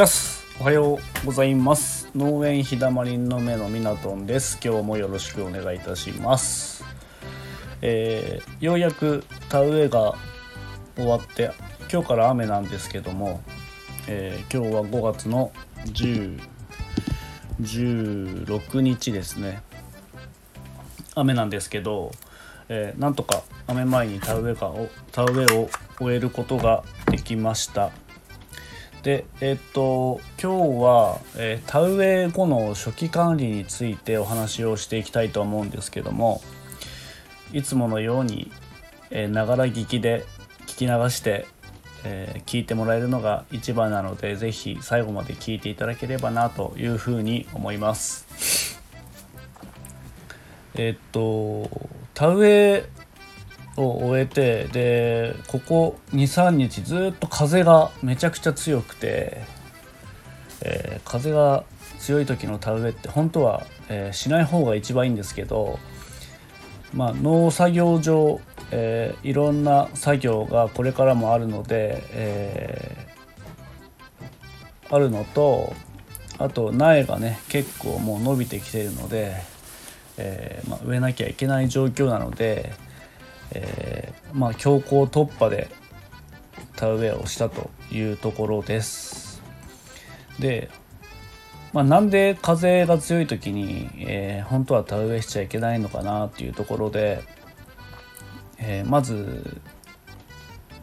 チャスおはようございます。農園ひだまりんの目のみなとんです。今日もよろしくお願いいたします。えー、ようやく田植えが終わって今日から雨なんですけども、えー、今日は5月の10 16日ですね。雨なんですけど、えー、なんとか雨前に田植えが田植えを終えることができました。でえっと今日は、えー、田植え後の初期管理についてお話をしていきたいと思うんですけどもいつものようにながら聞きで聞き流して、えー、聞いてもらえるのが一番なので是非最後まで聞いていただければなというふうに思います。えっと田植えを終えてでここ23日ずっと風がめちゃくちゃ強くて、えー、風が強い時の田植えって本当は、えー、しない方が一番いいんですけどまあ、農作業上、えー、いろんな作業がこれからもあるので、え、あるのとあと苗がね結構もう伸びてきているので、え、まあ、植えなきゃいけない状況なので、えまあ、強行突破で田植えをしたというところです。でまあ、なんで風が強い時に、えー、本当は田植えしちゃいけないのかなっていうところで、えー、まず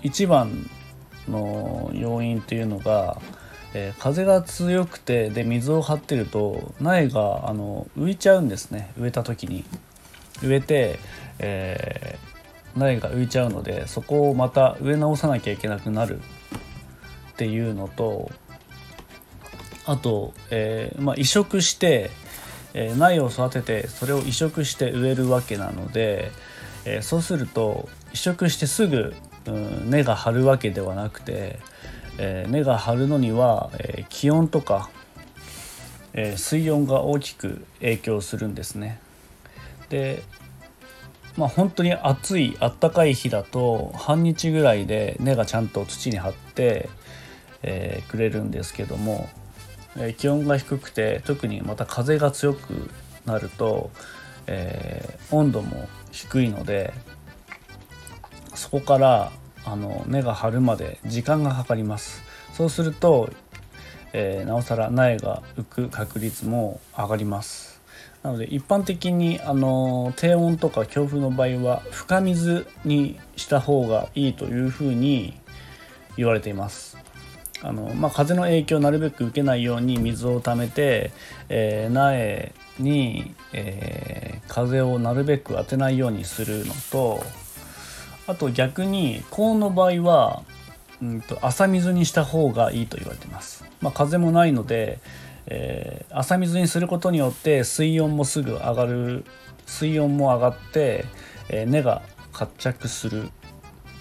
一番の要因というのが、えー、風が強くてで水を張ってると苗があの浮いちゃうんですね植えた時に植えて、え、苗が浮いちゃうのでそこをまた植え直さなきゃいけなくなるっていうのとあと、えーまあ、移植して、えー、苗を育ててそれを移植して植えるわけなので、えー、そうすると移植してすぐ、うん、根が張るわけではなくて、え、根が張るのには、え、気温とか、え、水温が大きく影響するんですね。でまあ本当に暑いあったかい日だと半日ぐらいで根がちゃんと土に張って、えー、くれるんですけどもえ気温が低くて特にまた風が強くなると、えー、温度も低いのでそこからあの根が張るまで時間がかかります。そうすると、え、なおさら苗が浮く確率も上がります。なので一般的にあの低温とか強風の場合は深水にした方がいいというふうに言われていますあの、まあ、風の影響をなるべく受けないように水をためて、えー、苗に、えー、風をなるべく当てないようにするのとあと逆に高温の場合は、うんと、朝水にした方がいいと言われています。まあ、風もないので、えー、朝水にすることによって水温もすぐ上がる水温も上がって、え根が活着する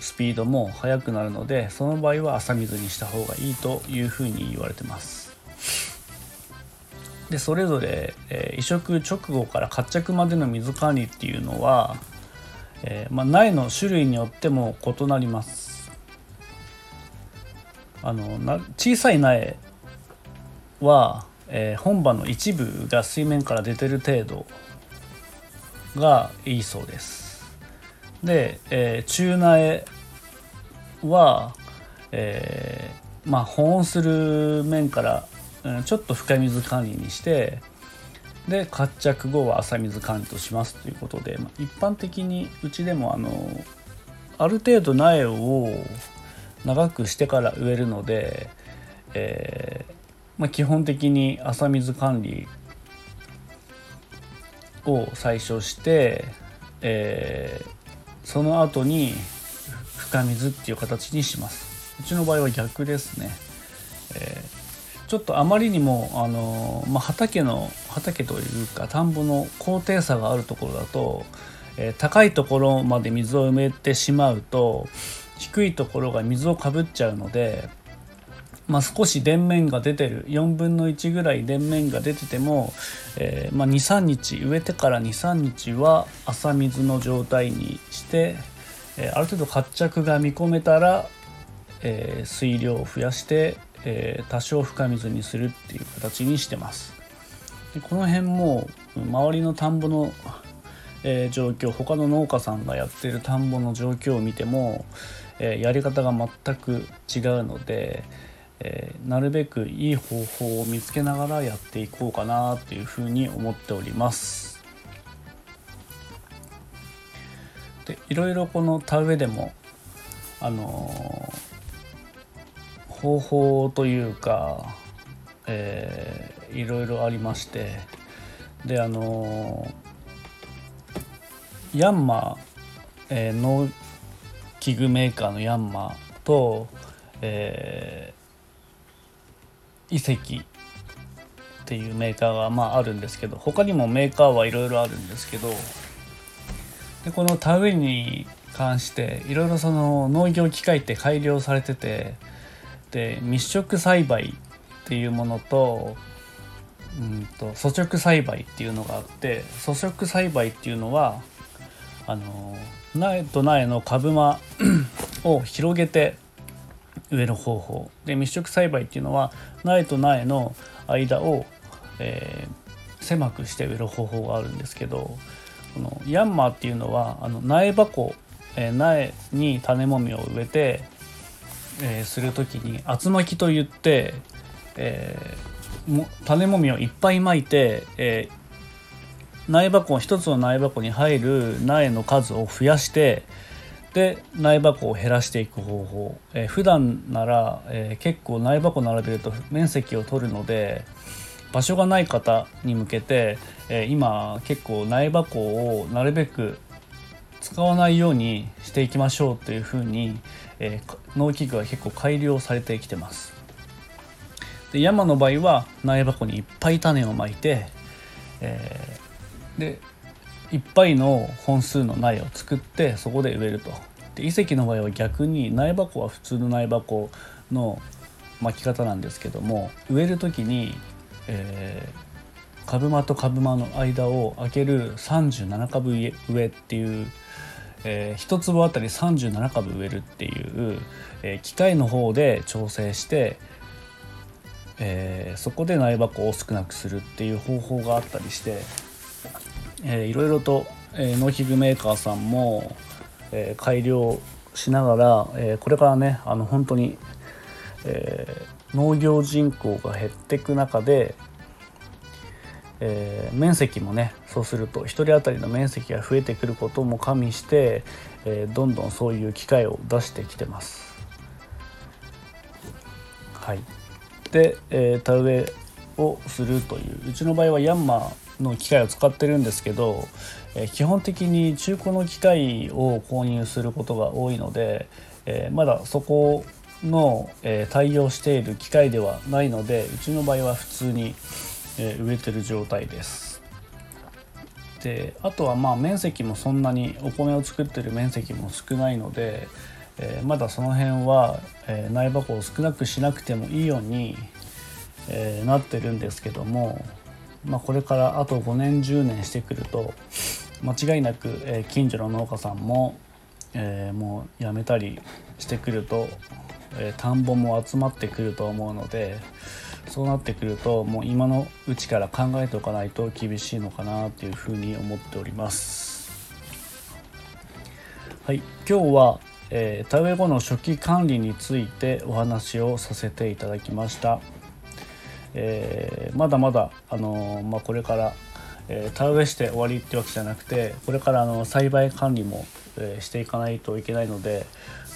スピードも速くなるのでその場合は朝水にした方がいいというふうに言われてます。でそれぞれ、えー、移植直後から活着までの水管理っていうのは、えー、まあ、苗の種類によっても異なります。あのな小さい苗は、えー、本葉の一部が水面から出てる程度がいいそうです。で、えー、中苗は、えー、まあ保温する面から、うん、ちょっと深水管理にしてで活着後は浅水管理としますということで、まあ、一般的にうちでもあのある程度苗を長くしてから植えるので、えーまあ、基本的に浅水管理を最初して、えー、その後に深水っていう形にします。うちの場合は逆ですね、えー、ちょっとあまりにもあの、まあ、畑の畑というか田んぼの高低差があるところだと、え、高いところまで水を埋めてしまうと低いところが水をかぶっちゃうのでまあ、少し電面が出てる。4分の1ぐらい電面が出てても、えー、まあ、23日植えてから23日は朝水の状態にして、えー、ある程度活着が見込めたら、えー、水量を増やして、え、多少深水にするっていう形にしてます。でこの辺も周りの田んぼの、え、状況他の農家さんがやってる田んぼの状況を見ても、え、やり方が全く違うので、えー、なるべくいい方法を見つけながらやっていこうかなっていうふうに思っております。でいろいろこの田植えでもあの方法というか、えー、いろいろありましてであのヤンマー、えー、農機具メーカーのヤンマーと、えー、遺跡っていうメーカーがまああるんですけど他にもメーカーはいろいろあるんですけどでこの田植えに関していろいろその農業機械って改良されててで密植栽培っていうものとうんと粗直栽培っていうのがあって粗直栽培っていうのはあの苗と苗の株間を広げて植える方法。で密植栽培っていうのは苗と苗の間を、えー、狭くして植える方法があるんですけどこのヤンマーっていうのはあの苗箱、えー、苗に種もみを植えて、えー、する時に厚巻きといって、えー、種もみをいっぱいまいて、えー、苗箱一つの苗箱に入る苗の数を増やしてで苗箱を減らしていく方法、え、普段なら、えー、結構苗箱並べると面積を取るので場所がない方に向けて、えー、今結構苗箱をなるべく使わないようにしていきましょうというふうに、えー、農機具は結構改良されてきてます。で山の場合は苗箱にいっぱい種をまいて、えー、でいっぱいの本数の苗を作ってそこで植えると。で遺跡の場合は逆に苗箱は普通の苗箱の巻き方なんですけども植える時に、えー、株間と株間の間を開ける37株植えっていうえー、1粒あたり37株植えるっていう、えー、機械の方で調整して、えー、そこで苗箱を少なくするっていう方法があったりして、えー、いろいろと、えー、農機具メーカーさんも、えー、改良しながら、えー、これからねあの本当に、えー、農業人口が減っていく中で、えー、面積もねそうすると1人当たりの面積が増えてくることも加味して、えー、どんどんそういう機会を出してきてます。はい、で、えー、田植えをするといううちの場合はヤンマーの機械を使ってるんですけど、え、基本的に中古の機械を購入することが多いので、え、まだそこの、え対応している機械ではないのでうちの場合は普通に、え植えてる状態です。であとはまあ面積もそんなにお米を作ってる面積も少ないので、え、まだその辺は、え、苗箱を少なくしなくてもいいように、え、なってるんですけども、まあ、これからあと5年10年してくると間違いなく、え近所の農家さんも、えもうやめたりしてくると、え田んぼも集まってくると思うので、そうなってくるともう今のうちから考えておかないと厳しいのかなというふうに思っております。はい。今日は、えー、田植え後の初期管理についてお話をさせていただきました、えー、まだまだ、あの、まあ、これからえー、田植えして終わりってわけじゃなくてこれからあの栽培管理も、えー、していかないといけないので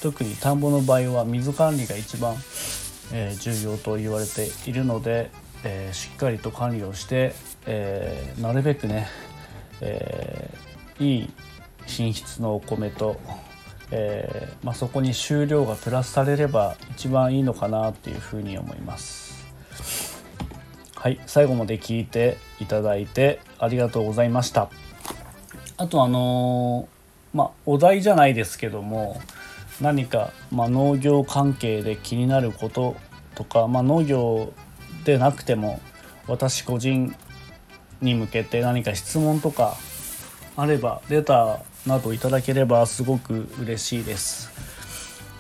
特に田んぼの場合は水管理が一番え重要と言われているので、えしっかりと管理をして、えなるべくね、えいい品質のお米と、えまあ、そこに収量がプラスされれば一番いいのかなっていうふうに思います。はい最後まで聞いていただいてありがとうございました。あとあのー、まあお題じゃないですけども何か、まあ、農業関係で気になることとか、まあ、農業でなくても私個人に向けて何か質問とかあればレターなどいただければすごく嬉しいです。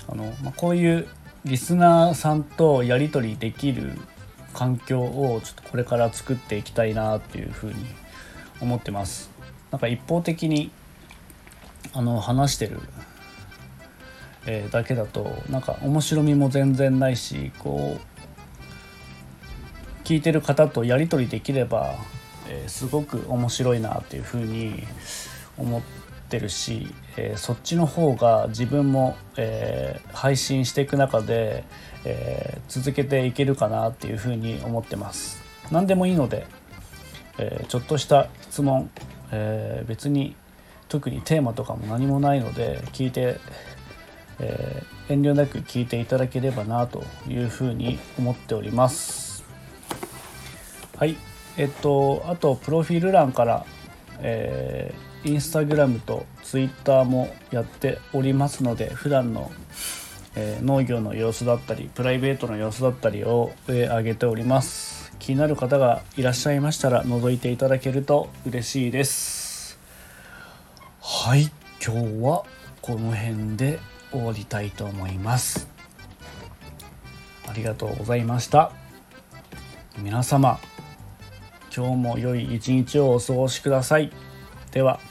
あのまあ、こういうリスナーさんとやり取りできる環境をちょっとこれから作っていきたいなっていうふうに思ってます。なんか一方的にあの話してる、えー、だけだとなんか面白みも全然ないしこう聞いてる方とやり取りできれば、えー、すごく面白いなっていうふうに思っててるし、えー、そっちの方が自分も、えー、配信していく中で、え続けていけるかなっていうふうに思ってます。何でもいいので、えちょっとした質問、え別に特にテーマとかも何もないので聞いて、え遠慮なく聞いていただければなというふうに思っております。はいえっとあとプロフィール欄から、えー、インスタグラムとツイッターもやっておりますので普段の、えー、農業の様子だったりプライベートの様子だったりを、えー、上げております。気になる方がいらっしゃいましたら覗いていただけると嬉しいです。はい。今日はこの辺で終わりたいと思います。ありがとうございました。皆様今日も良い一日をお過ごしください。では。